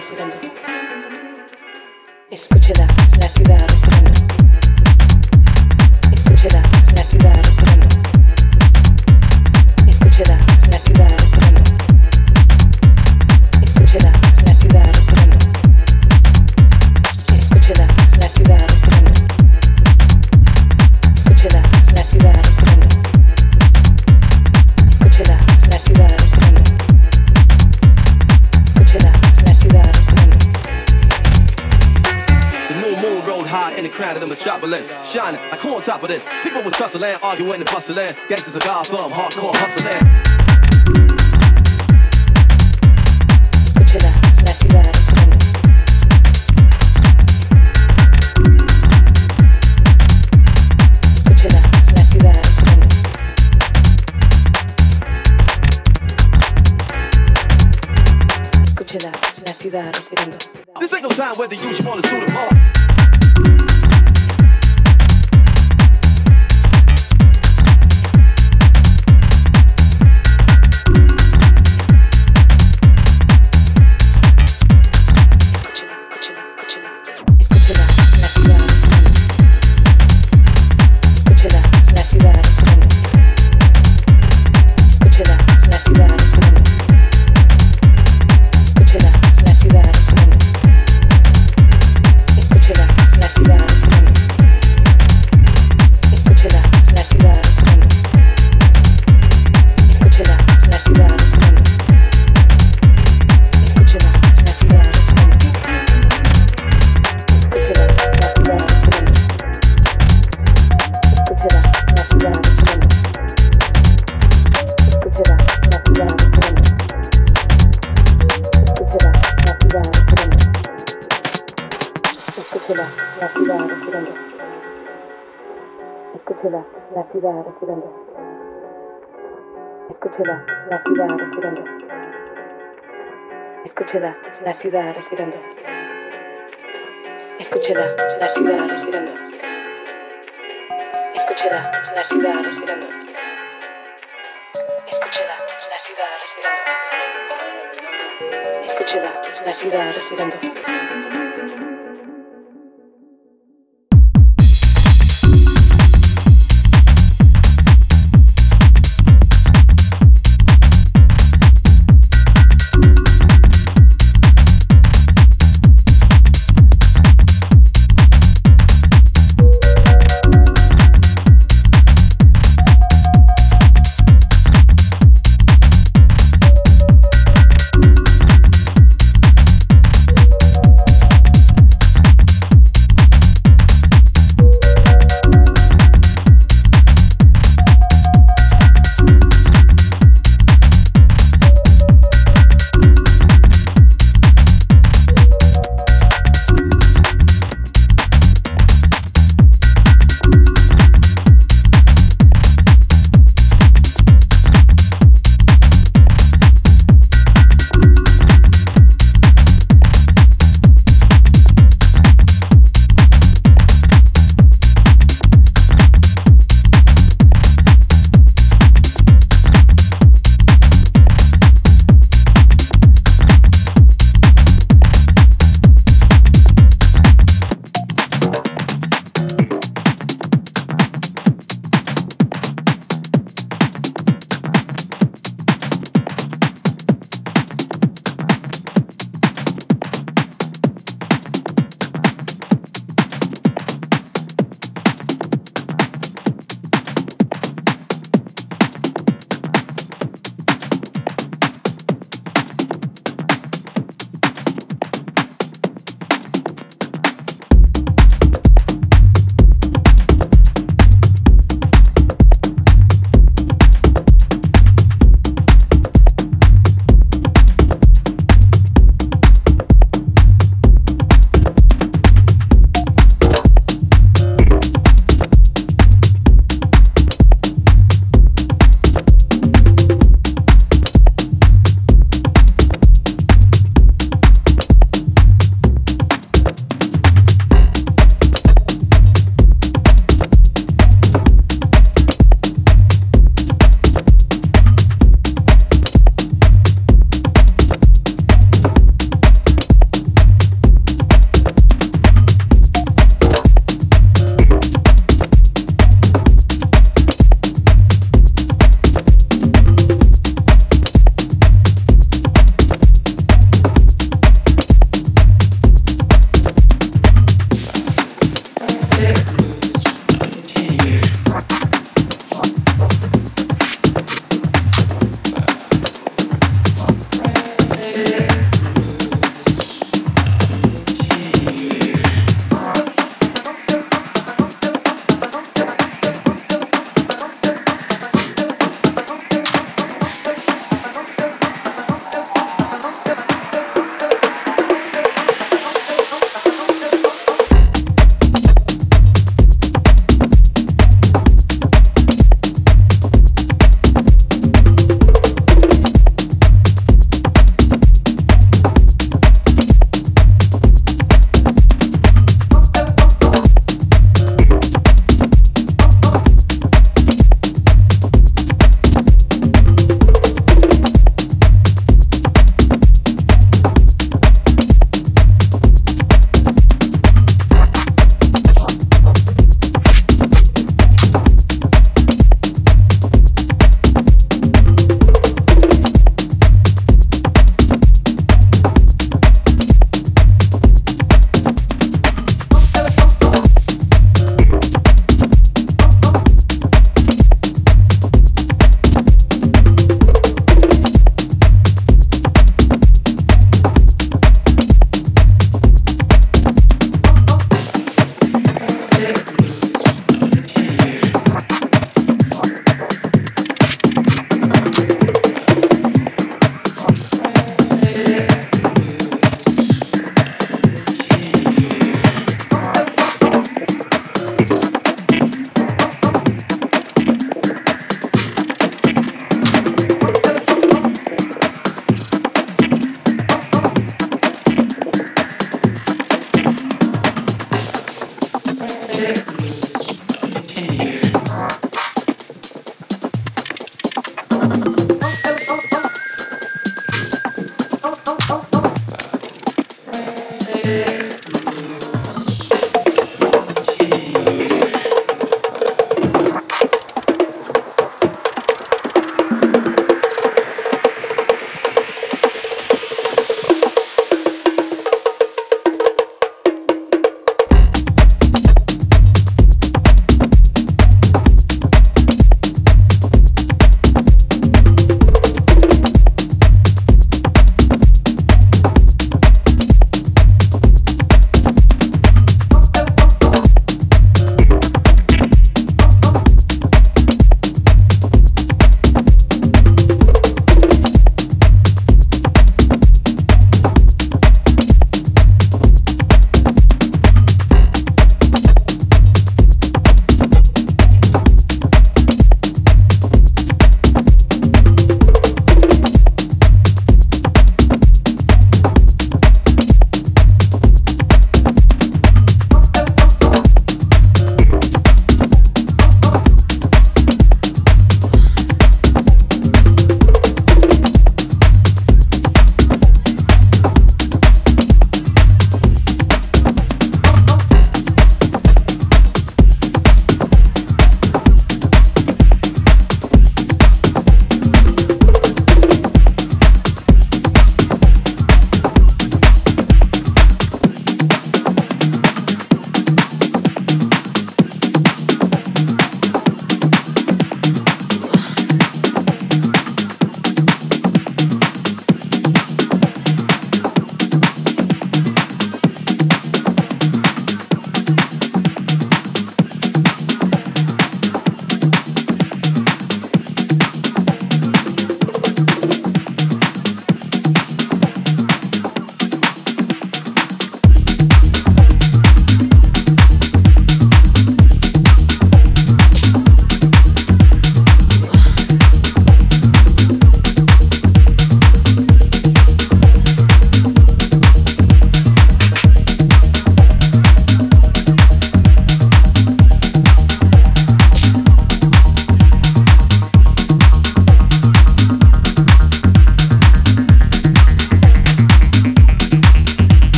Ciudad respirando. Escúchela, la ciudad respirando. Escúchela, la ciudad respirando. Escúchela, la ciudad respirando. Escúchela, metropolis. Shining on top of this? People was tussling, arguing and bustling. Hardcore hustling. This ain't no time whether you just wanna suit them all. La ciudad respirando. Escúchela, la ciudad respirando. Escúchela, la ciudad respirando. Escúchela, la ciudad respirando. Escúchela, la ciudad respirando. Escúchela, la ciudad respirando. Escúchela, la ciudad respirando. Music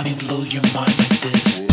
I honey, blow your mind like this.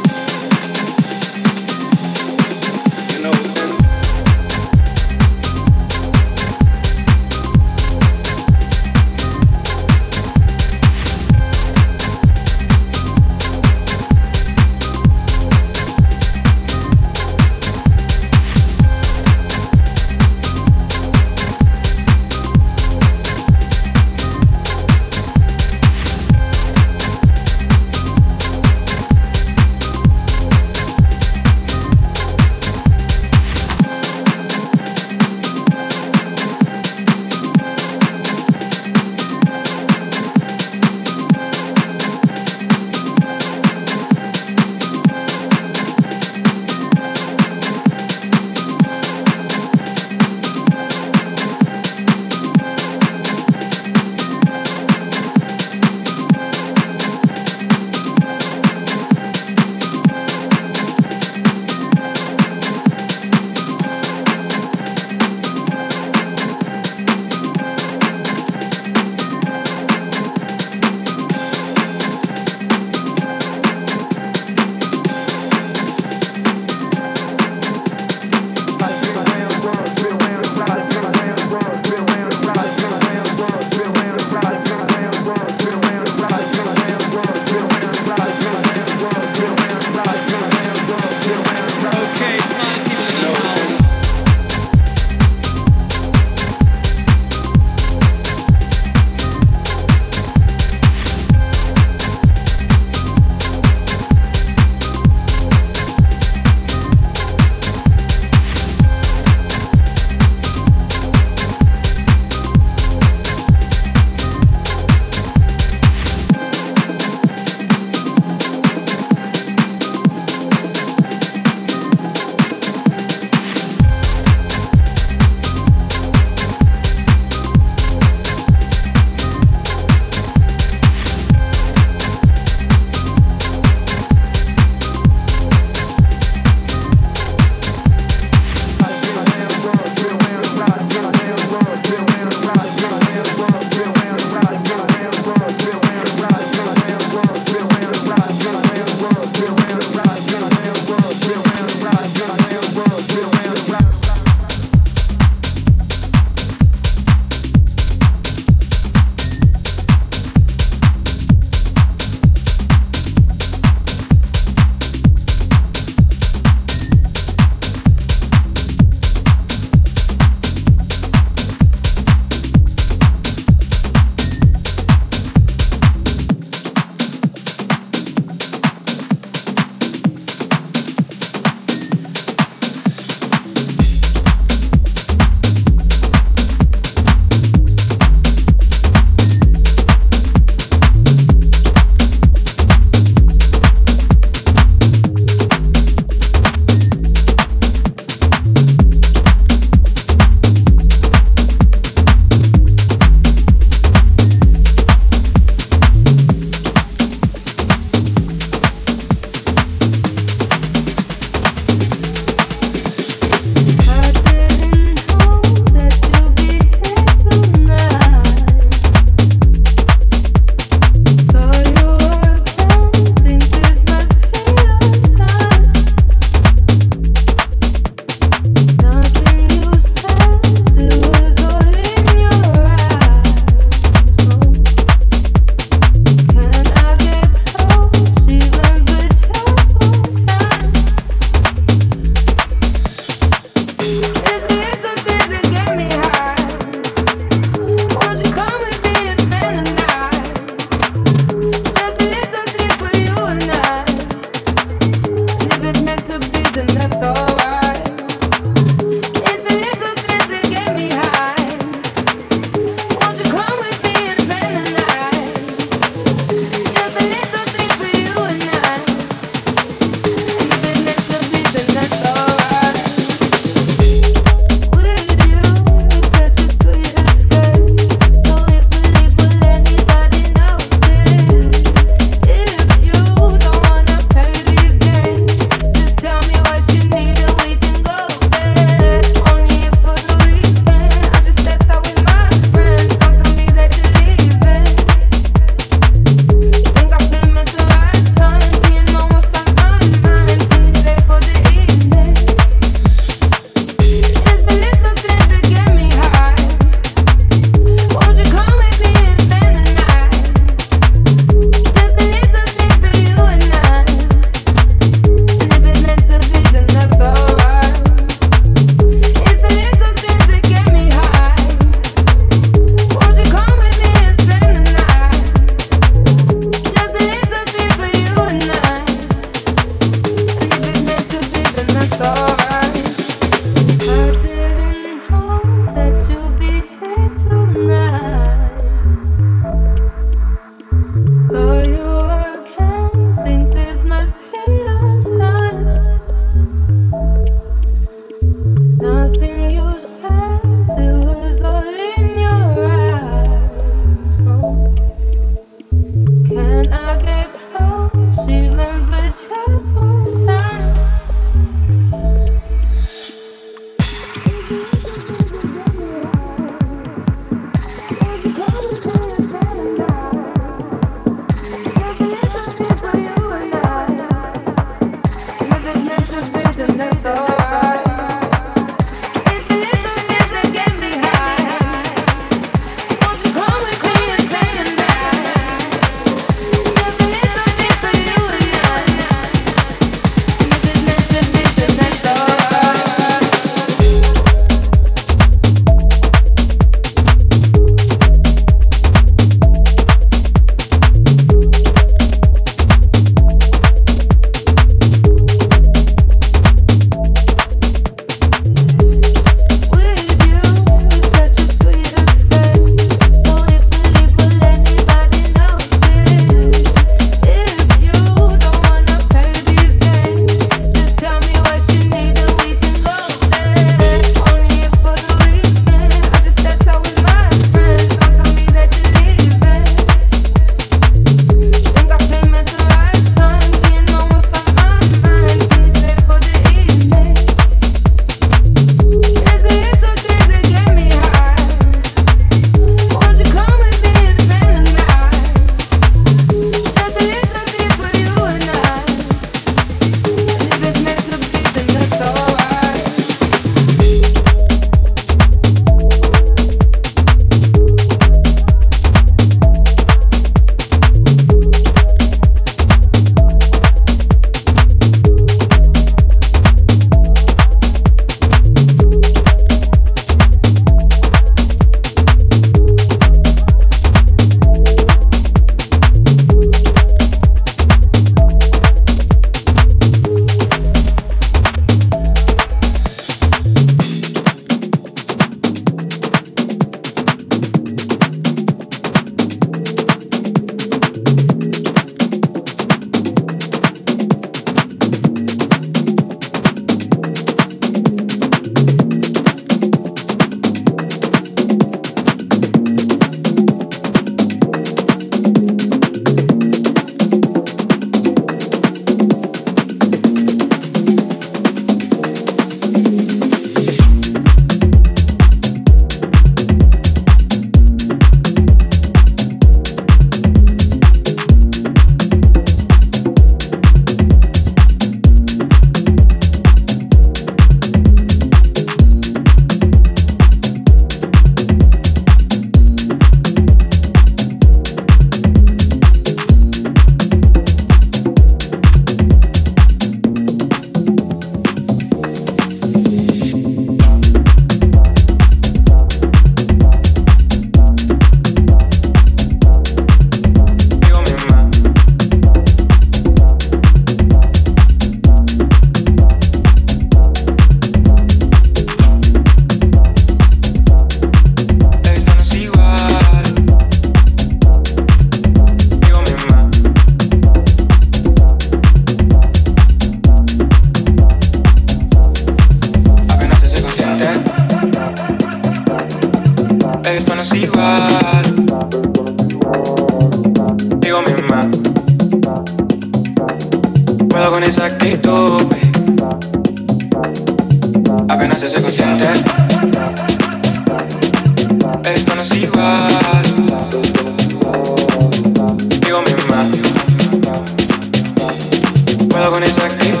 Puedo con esa actitud.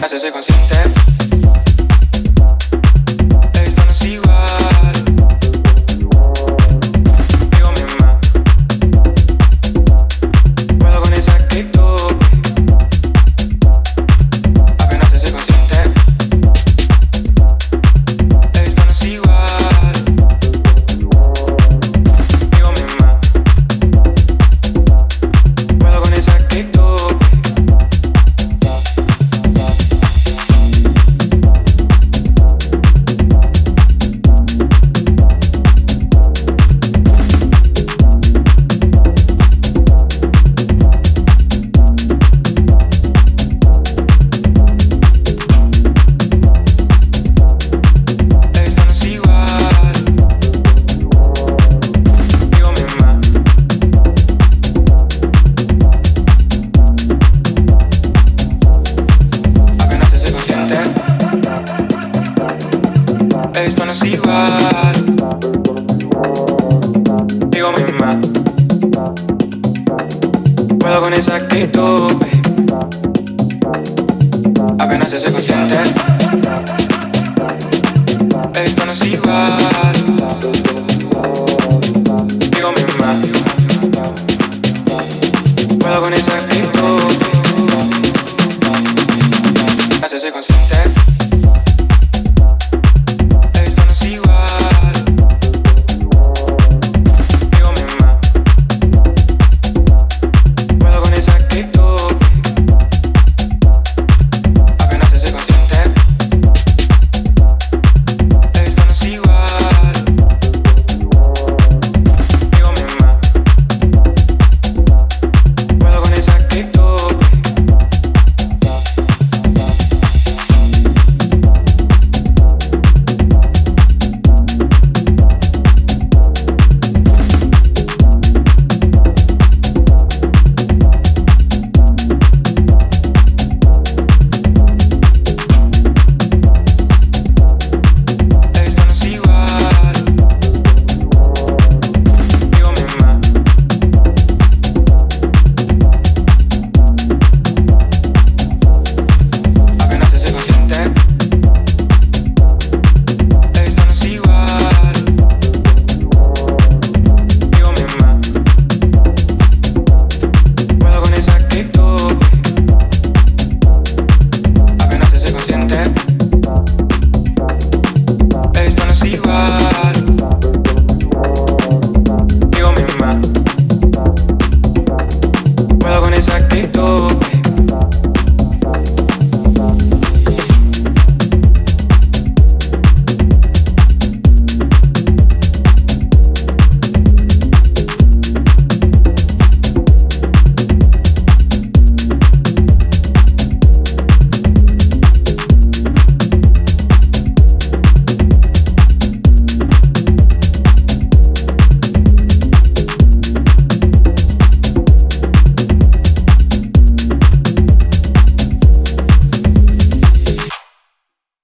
Hacerse consciente.